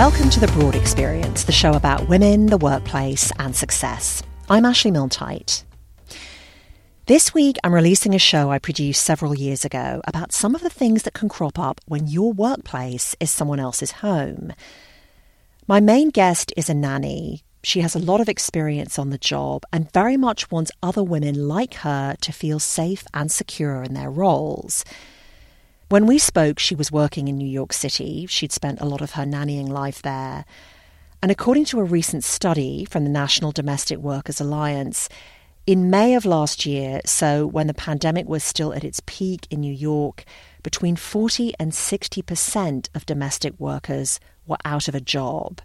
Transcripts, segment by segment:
Welcome to The Broad Experience, the show about women, the workplace, and success. I'm Ashley Milne-Tyte. This week, I'm releasing a show I produced several years ago about some of the things that can crop up when your workplace is someone else's home. My main guest is a nanny. She has a lot of experience on the job and very much wants other women like her to feel safe and secure in their roles. When we spoke, she was working in New York City. She'd spent a lot of her nannying life there. And according to a recent study from the National Domestic Workers Alliance, in May of last year, so when the pandemic was still at its peak in New York, between 40 and 60% of domestic workers were out of a job,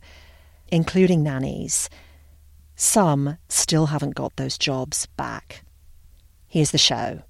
including nannies. Some still haven't got those jobs back. Here's the show.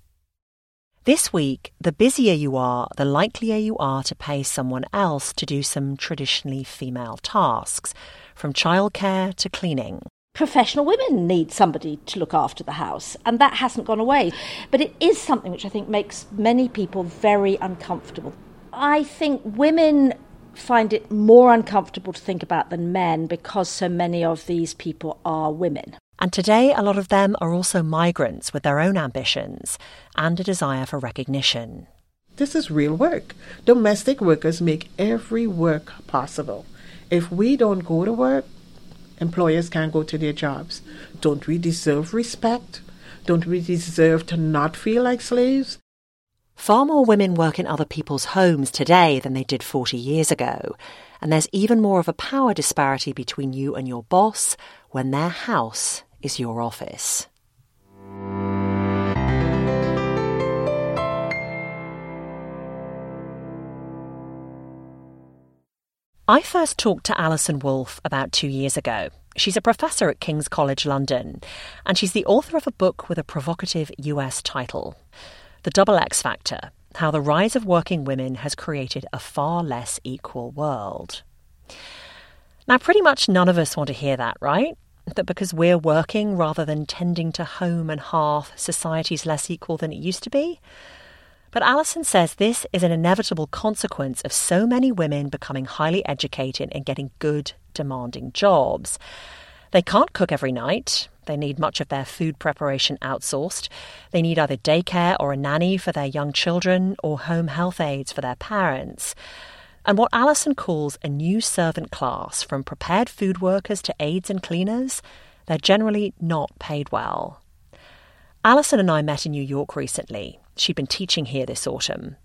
This week, the busier you are, the likelier you are to pay someone else to do some traditionally female tasks, from childcare to cleaning. Professional women need somebody to look after the house, and that hasn't gone away. But it is something which I think makes many people very uncomfortable. I think women find it more uncomfortable to think about than men because so many of these people are women. And today, a lot of them are also migrants with their own ambitions and a desire for recognition. This is real work. Domestic workers make every work possible. If we don't go to work, employers can't go to their jobs. Don't we deserve respect? Don't we deserve to not feel like slaves? Far more women work in other people's homes today than they did 40 years ago. And there's even more of a power disparity between you and your boss when their house is your office. I first talked to Alison Wolf about two years ago. She's a professor at King's College London, and she's the author of a book with a provocative US title The Double X Factor How the Rise of Working Women Has Created a Far Less Equal World. Now, pretty much none of us want to hear that, right? That because we're working rather than tending to home and hearth, society's less equal than it used to be? But Alison says this is an inevitable consequence of so many women becoming highly educated and getting good, demanding jobs. They can't cook every night. They need much of their food preparation outsourced. They need either daycare or a nanny for their young children or home health aides for their parents. And what Alison calls a new servant class, from prepared food workers to aides and cleaners, they're generally not paid well. Alison and I met in New York recently. She'd been teaching here this autumn.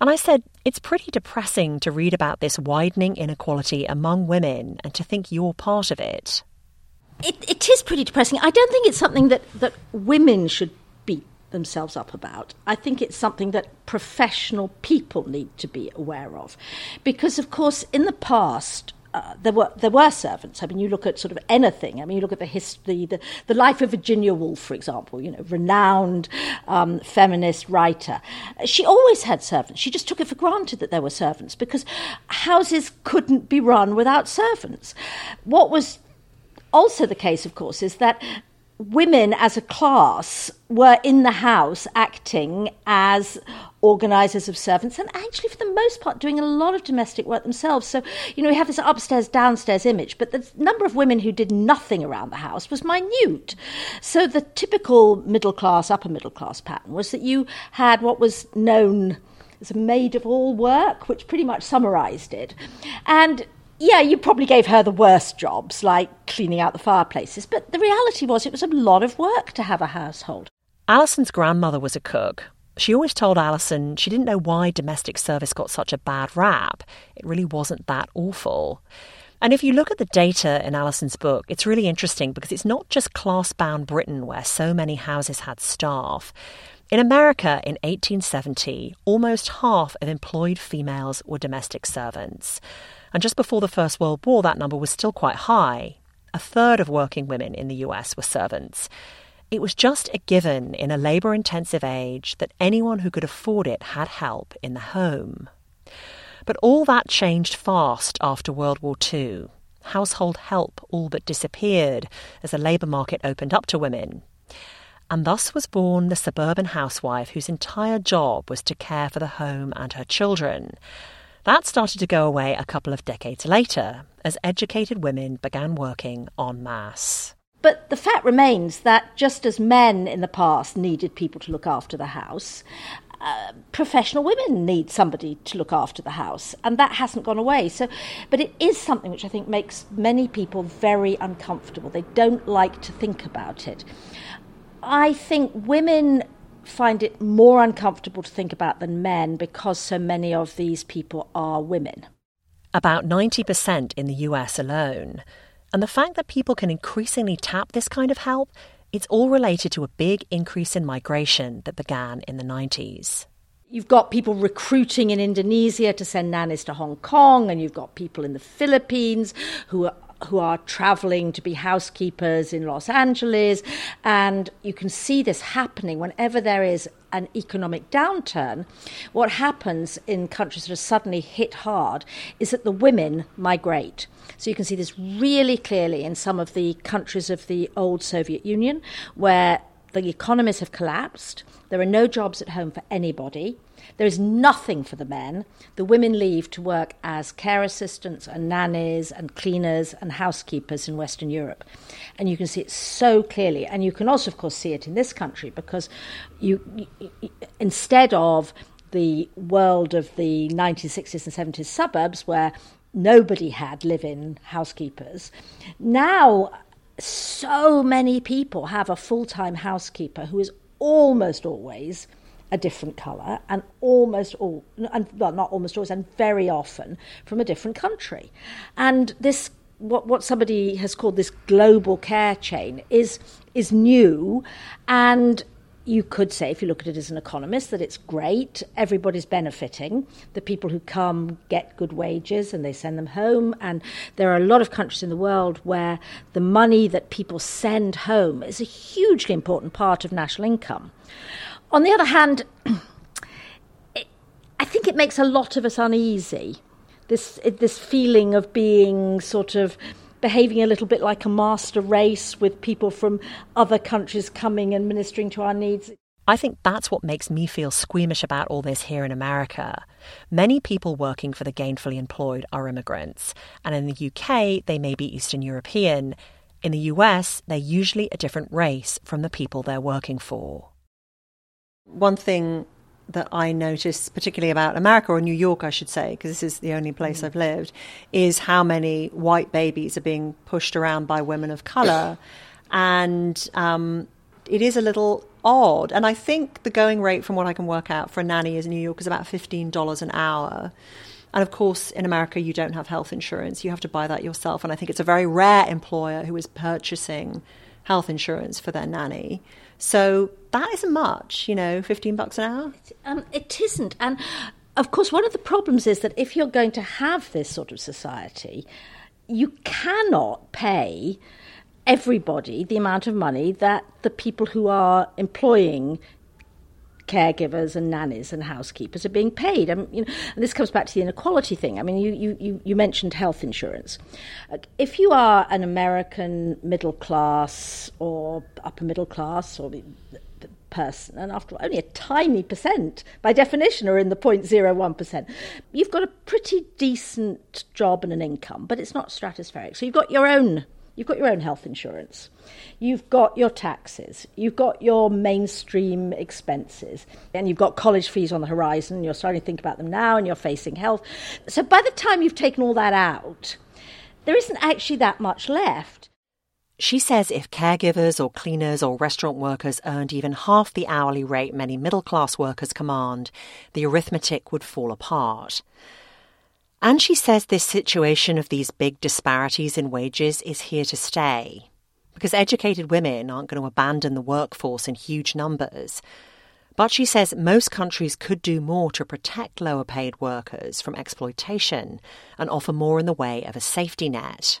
And I said, It's pretty depressing to read about this widening inequality among women and to think you're part of it. It, it is pretty depressing. I don't think it's something that, that women should themselves up about. I think it's something that professional people need to be aware of. Because, of course, in the past, uh, there were there were servants. I mean, you look at sort of anything. I mean, you look at the history, the, the life of Virginia Woolf, for example. You know, renowned um, feminist writer. She always had servants. She just took it for granted that there were servants because houses couldn't be run without servants. What was also the case, of course, is that women as a class were in the house acting as organisers of servants and actually, for the most part, doing a lot of domestic work themselves. So, you know, we have this upstairs, downstairs image, but the number of women who did nothing around the house was minute. So, the typical middle class, upper middle class pattern was that you had what was known as a maid of all work, which pretty much summarised it. And yeah, you probably gave her the worst jobs, like cleaning out the fireplaces, but the reality was it was a lot of work to have a household. Alison's grandmother was a cook. She always told Alison she didn't know why domestic service got such a bad rap. It really wasn't that awful. And if you look at the data in Alison's book, it's really interesting because it's not just class bound Britain where so many houses had staff. In America in 1870, almost half of employed females were domestic servants. And just before the First World War, that number was still quite high. A third of working women in the US were servants. It was just a given in a labour intensive age that anyone who could afford it had help in the home. But all that changed fast after World War II. Household help all but disappeared as the labour market opened up to women. And thus was born the suburban housewife whose entire job was to care for the home and her children. That started to go away a couple of decades later as educated women began working en masse. But the fact remains that just as men in the past needed people to look after the house, uh, professional women need somebody to look after the house, and that hasn't gone away. So, but it is something which I think makes many people very uncomfortable. They don't like to think about it. I think women find it more uncomfortable to think about than men because so many of these people are women. About 90% in the US alone. And the fact that people can increasingly tap this kind of help it's all related to a big increase in migration that began in the 90s. You've got people recruiting in Indonesia to send nannies to Hong Kong, and you've got people in the Philippines who are who are traveling to be housekeepers in Los Angeles. And you can see this happening whenever there is an economic downturn. What happens in countries that are suddenly hit hard is that the women migrate. So you can see this really clearly in some of the countries of the old Soviet Union where the economies have collapsed. There are no jobs at home for anybody. There is nothing for the men. The women leave to work as care assistants and nannies and cleaners and housekeepers in Western Europe. And you can see it so clearly. And you can also, of course, see it in this country because you, you instead of the world of the 1960s and 70s suburbs where nobody had live in housekeepers, now so many people have a full time housekeeper who is almost always a different colour and almost all, and, well, not almost always, and very often from a different country. And this, what, what somebody has called this global care chain, is, is new and you could say, if you look at it as an economist, that it's great. Everybody's benefiting. The people who come get good wages and they send them home. And there are a lot of countries in the world where the money that people send home is a hugely important part of national income. On the other hand, it, I think it makes a lot of us uneasy. This this feeling of being sort of behaving a little bit like a master race with people from other countries coming and ministering to our needs. I think that's what makes me feel squeamish about all this here in America. Many people working for the gainfully employed are immigrants, and in the UK, they may be Eastern European. In the US, they're usually a different race from the people they're working for. One thing that I notice, particularly about America or New York, I should say, because this is the only place mm. I've lived, is how many white babies are being pushed around by women of color. and um, it is a little odd. And I think the going rate, from what I can work out, for a nanny in New York is about $15 an hour. And of course, in America, you don't have health insurance. You have to buy that yourself. And I think it's a very rare employer who is purchasing health insurance for their nanny. So that isn't much, you know, 15 bucks an hour. Um, it isn't. And of course, one of the problems is that if you're going to have this sort of society, you cannot pay everybody the amount of money that the people who are employing caregivers and nannies and housekeepers are being paid. I mean, you know, and this comes back to the inequality thing. I mean, you, you, you mentioned health insurance. If you are an American middle class or upper middle class or person, and after all, only a tiny percent, by definition, are in the 0.01%. You've got a pretty decent job and an income, but it's not stratospheric. So you've got your own You've got your own health insurance. You've got your taxes. You've got your mainstream expenses. And you've got college fees on the horizon. You're starting to think about them now and you're facing health. So by the time you've taken all that out, there isn't actually that much left. She says if caregivers or cleaners or restaurant workers earned even half the hourly rate many middle class workers command, the arithmetic would fall apart. And she says this situation of these big disparities in wages is here to stay. Because educated women aren't going to abandon the workforce in huge numbers. But she says most countries could do more to protect lower paid workers from exploitation and offer more in the way of a safety net.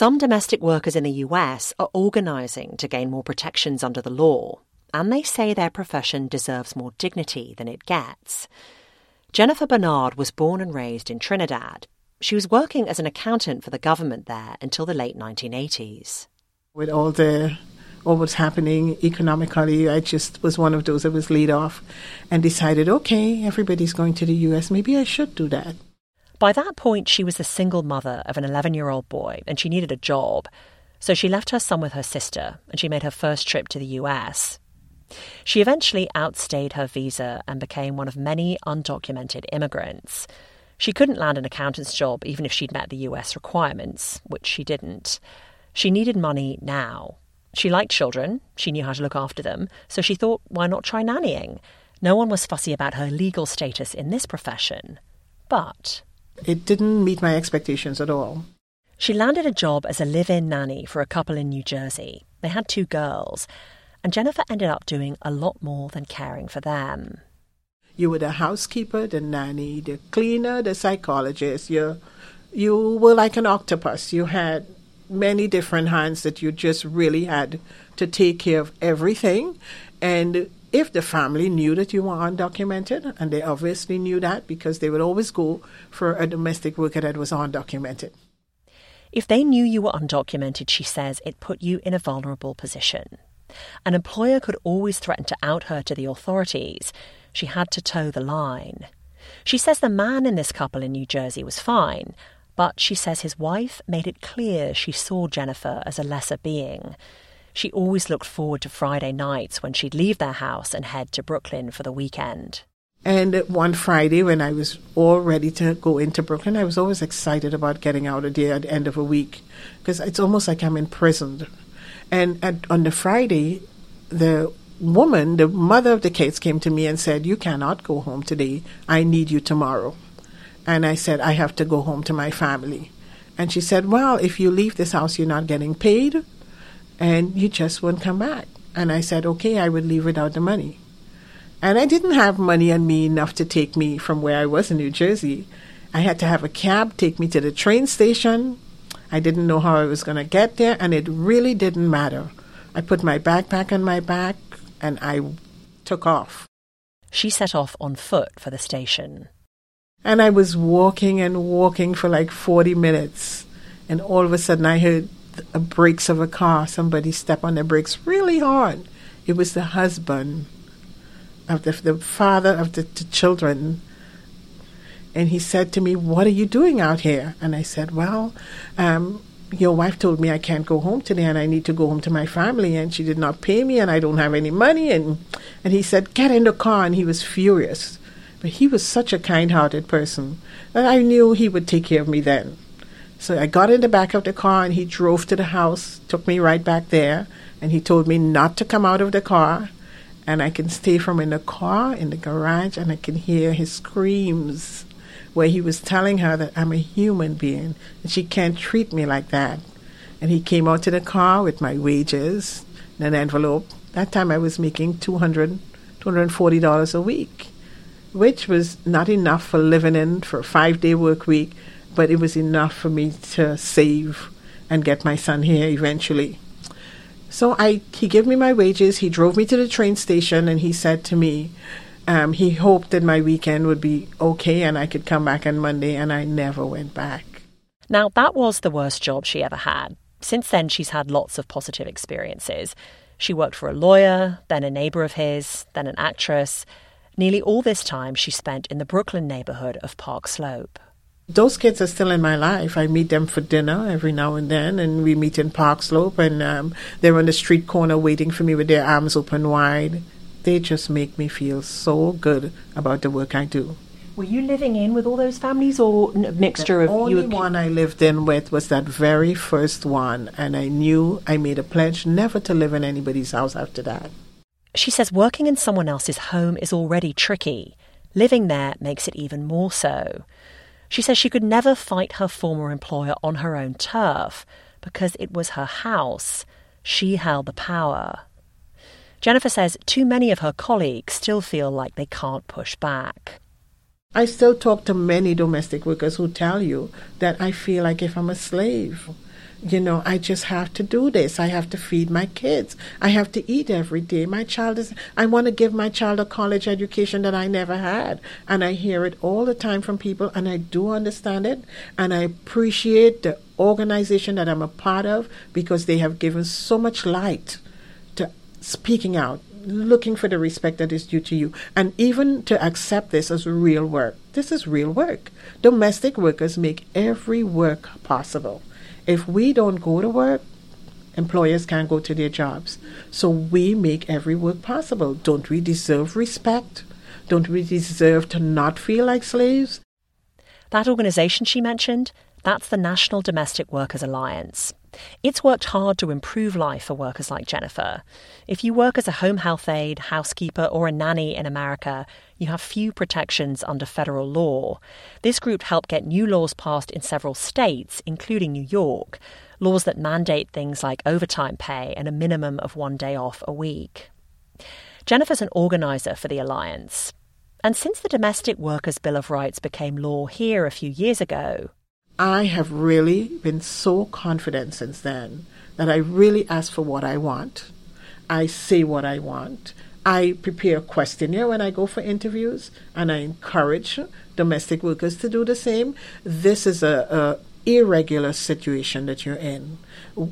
Some domestic workers in the US are organising to gain more protections under the law, and they say their profession deserves more dignity than it gets. Jennifer Bernard was born and raised in Trinidad. She was working as an accountant for the government there until the late 1980s. With all the what was happening economically, I just was one of those that was laid off and decided, okay, everybody's going to the US, maybe I should do that. By that point, she was the single mother of an 11 year old boy and she needed a job. So she left her son with her sister and she made her first trip to the US. She eventually outstayed her visa and became one of many undocumented immigrants. She couldn't land an accountant's job even if she'd met the US requirements, which she didn't. She needed money now. She liked children, she knew how to look after them, so she thought, why not try nannying? No one was fussy about her legal status in this profession. But it didn't meet my expectations at all. She landed a job as a live in nanny for a couple in New Jersey. They had two girls, and Jennifer ended up doing a lot more than caring for them. You were the housekeeper, the nanny, the cleaner, the psychologist. You, you were like an octopus. You had many different hands that you just really had to take care of everything. And if the family knew that you were undocumented, and they obviously knew that because they would always go for a domestic worker that was undocumented. If they knew you were undocumented, she says, it put you in a vulnerable position. An employer could always threaten to out her to the authorities. She had to toe the line. She says the man in this couple in New Jersey was fine, but she says his wife made it clear she saw Jennifer as a lesser being. She always looked forward to Friday nights when she'd leave their house and head to Brooklyn for the weekend. And one Friday, when I was all ready to go into Brooklyn, I was always excited about getting out of there at the end of a week because it's almost like I'm imprisoned. And at, on the Friday, the woman, the mother of the kids, came to me and said, You cannot go home today. I need you tomorrow. And I said, I have to go home to my family. And she said, Well, if you leave this house, you're not getting paid and you just won't come back. And I said, okay, I would leave without the money. And I didn't have money on me enough to take me from where I was in New Jersey. I had to have a cab take me to the train station. I didn't know how I was going to get there, and it really didn't matter. I put my backpack on my back and I took off. She set off on foot for the station. And I was walking and walking for like 40 minutes. And all of a sudden, I heard the brakes of a car. Somebody stepped on the brakes really hard. It was the husband of the, the father of the, the children. And he said to me, What are you doing out here? And I said, Well, um, your wife told me I can't go home today and I need to go home to my family and she did not pay me and I don't have any money and and he said get in the car and he was furious but he was such a kind-hearted person that I knew he would take care of me then so I got in the back of the car and he drove to the house, took me right back there, and he told me not to come out of the car. And I can stay from in the car, in the garage, and I can hear his screams where he was telling her that I'm a human being and she can't treat me like that. And he came out to the car with my wages in an envelope. That time I was making $200, $240 a week. which was not enough for living in for a five day work week, but it was enough for me to save and get my son here eventually. So I he gave me my wages, he drove me to the train station and he said to me, um, he hoped that my weekend would be okay and I could come back on Monday and I never went back. Now that was the worst job she ever had. Since then she's had lots of positive experiences. She worked for a lawyer, then a neighbour of his, then an actress. Nearly all this time she spent in the Brooklyn neighbourhood of Park Slope. Those kids are still in my life. I meet them for dinner every now and then, and we meet in Park Slope, and um, they're on the street corner waiting for me with their arms open wide. They just make me feel so good about the work I do. Were you living in with all those families, or a mixture of the of only you? one I lived in with was that very first one, and I knew I made a pledge never to live in anybody's house after that. She says working in someone else's home is already tricky. Living there makes it even more so. She says she could never fight her former employer on her own turf because it was her house. She held the power. Jennifer says too many of her colleagues still feel like they can't push back. I still talk to many domestic workers who tell you that I feel like if I'm a slave. You know, I just have to do this. I have to feed my kids. I have to eat every day. My child is, I want to give my child a college education that I never had. And I hear it all the time from people, and I do understand it. And I appreciate the organization that I'm a part of because they have given so much light to speaking out looking for the respect that is due to you, and even to accept this as real work. This is real work. Domestic workers make every work possible. If we don't go to work, employers can't go to their jobs. So we make every work possible. Don't we deserve respect? Don't we deserve to not feel like slaves? That organisation she mentioned, that's the National Domestic Workers Alliance. It's worked hard to improve life for workers like Jennifer. If you work as a home health aide, housekeeper, or a nanny in America, you have few protections under federal law. This group helped get new laws passed in several states, including New York, laws that mandate things like overtime pay and a minimum of one day off a week. Jennifer's an organizer for the Alliance. And since the Domestic Workers Bill of Rights became law here a few years ago, I have really been so confident since then that I really ask for what I want. I say what I want. I prepare a questionnaire when I go for interviews, and I encourage domestic workers to do the same. This is a, a irregular situation that you're in.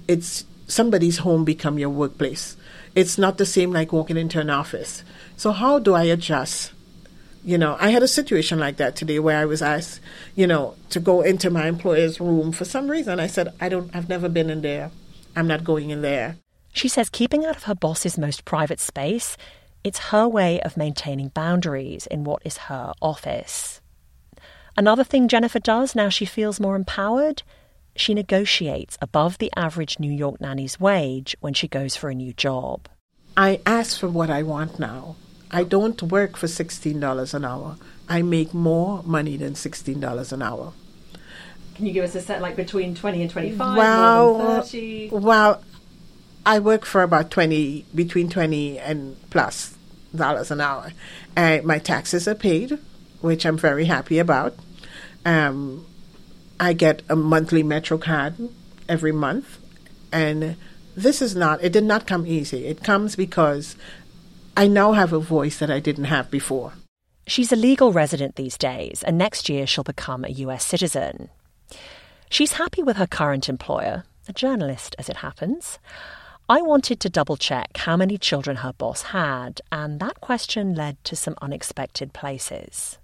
It's somebody's home become your workplace. It's not the same like walking into an office. So how do I adjust? You know, I had a situation like that today where I was asked, you know, to go into my employer's room for some reason. I said, I don't, I've never been in there. I'm not going in there. She says keeping out of her boss's most private space, it's her way of maintaining boundaries in what is her office. Another thing Jennifer does now she feels more empowered, she negotiates above the average New York nanny's wage when she goes for a new job. I ask for what I want now. I don't work for $16 an hour. I make more money than $16 an hour. Can you give us a set like between 20 and 25? Well, well, I work for about 20, between 20 and plus dollars an hour. Uh, my taxes are paid, which I'm very happy about. Um, I get a monthly Metro card every month. And this is not, it did not come easy. It comes because I now have a voice that I didn't have before. She's a legal resident these days, and next year she'll become a US citizen. She's happy with her current employer, a journalist as it happens. I wanted to double check how many children her boss had, and that question led to some unexpected places.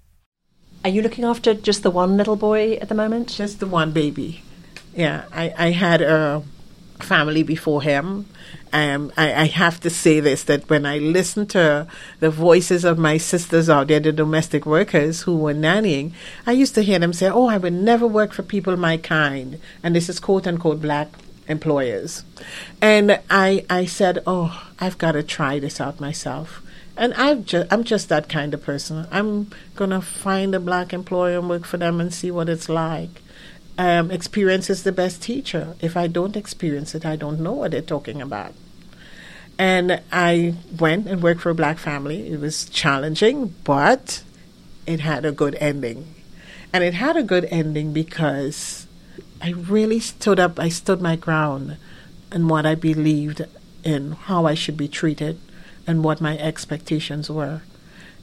Are you looking after just the one little boy at the moment? Just the one baby. Yeah, I, I had a family before him. I, I, have to say this that when I listen to the voices of my sisters out there, the domestic workers who were nannying, I used to hear them say, Oh, I would never work for people my kind. And this is quote unquote black employers. And I, I said, Oh, I've got to try this out myself. And I've just, I'm just that kind of person. I'm going to find a black employer and work for them and see what it's like um, experience is the best teacher. If I don't experience it, I don't know what they're talking about. And I went and worked for a black family. It was challenging, but it had a good ending. And it had a good ending because I really stood up, I stood my ground in what I believed in how I should be treated and what my expectations were.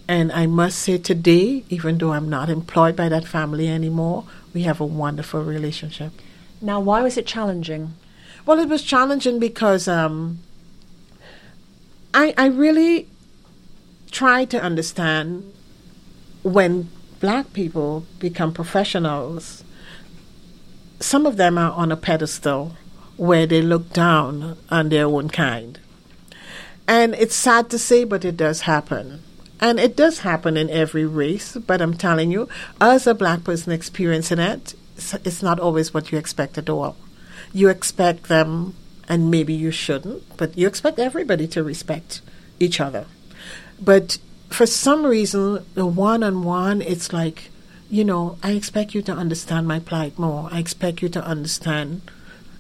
And I must say today, even though I'm not employed by that family anymore, we have a wonderful relationship. Now, why was it challenging? Well, it was challenging because um, I, I really try to understand when black people become professionals, some of them are on a pedestal where they look down on their own kind. And it's sad to say, but it does happen. And it does happen in every race, but I'm telling you, as a black person experiencing it, it's not always what you expect at all. You expect them, and maybe you shouldn't, but you expect everybody to respect each other. But for some reason, the one on one, it's like, you know, I expect you to understand my plight more. I expect you to understand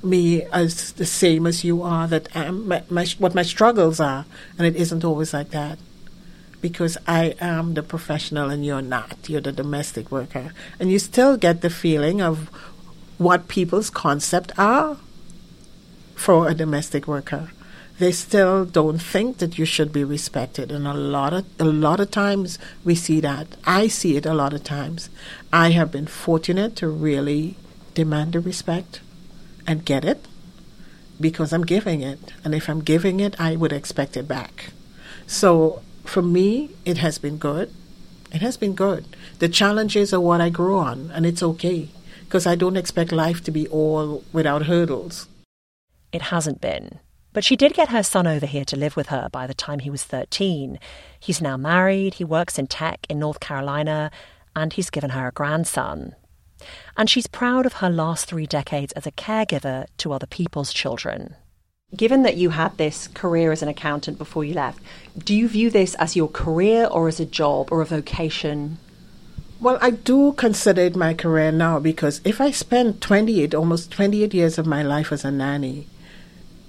me as the same as you are, that my, my, what my struggles are. And it isn't always like that. Because I am the professional and you're not. You're the domestic worker. And you still get the feeling of what people's concept are for a domestic worker. They still don't think that you should be respected and a lot of a lot of times we see that. I see it a lot of times. I have been fortunate to really demand the respect and get it because i'm giving it and if i'm giving it i would expect it back. So for me it has been good. It has been good. The challenges are what i grew on and it's okay because i don't expect life to be all without hurdles it hasn't been but she did get her son over here to live with her by the time he was 13. He's now married, he works in tech in North Carolina, and he's given her a grandson. And she's proud of her last three decades as a caregiver to other people's children. Given that you had this career as an accountant before you left, do you view this as your career or as a job or a vocation? Well, I do consider it my career now because if I spend 28, almost 28 years of my life as a nanny,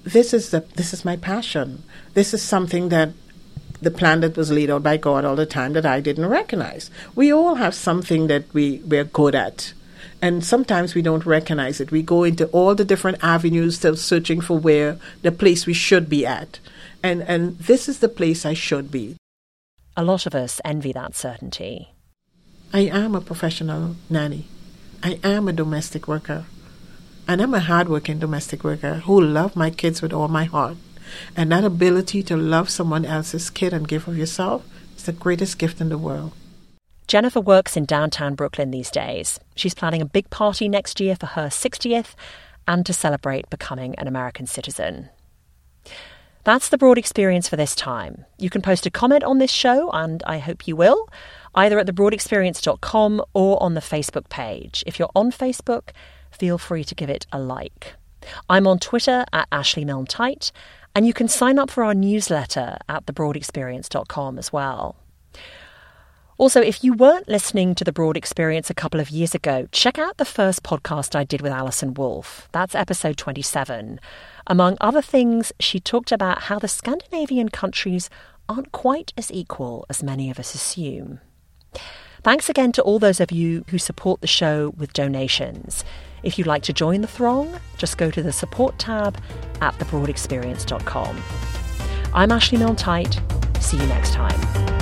this is the this is my passion. This is something that the plan that was laid out by God all the time that I didn't recognize. We all have something that we, we're good at. And sometimes we don't recognize it. We go into all the different avenues still searching for where the place we should be at. And and this is the place I should be. A lot of us envy that certainty. I am a professional nanny. I am a domestic worker. And I'm a hardworking domestic worker who love my kids with all my heart. And that ability to love someone else's kid and give of yourself is the greatest gift in the world. Jennifer works in downtown Brooklyn these days. She's planning a big party next year for her 60th and to celebrate becoming an American citizen. That's the broad experience for this time. You can post a comment on this show, and I hope you will, either at thebroadexperience.com or on the Facebook page. If you're on Facebook, feel free to give it a like. I'm on Twitter at Ashley Milne Tyte, and you can sign up for our newsletter at thebroadexperience.com as well. Also, if you weren't listening to The Broad Experience a couple of years ago, check out the first podcast I did with Alison Wolf. That's episode 27. Among other things, she talked about how the Scandinavian countries aren't quite as equal as many of us assume. Thanks again to all those of you who support the show with donations. If you'd like to join the throng, just go to the support tab at thebroadexperience.com. I'm Ashley Milne Tyte. See you next time.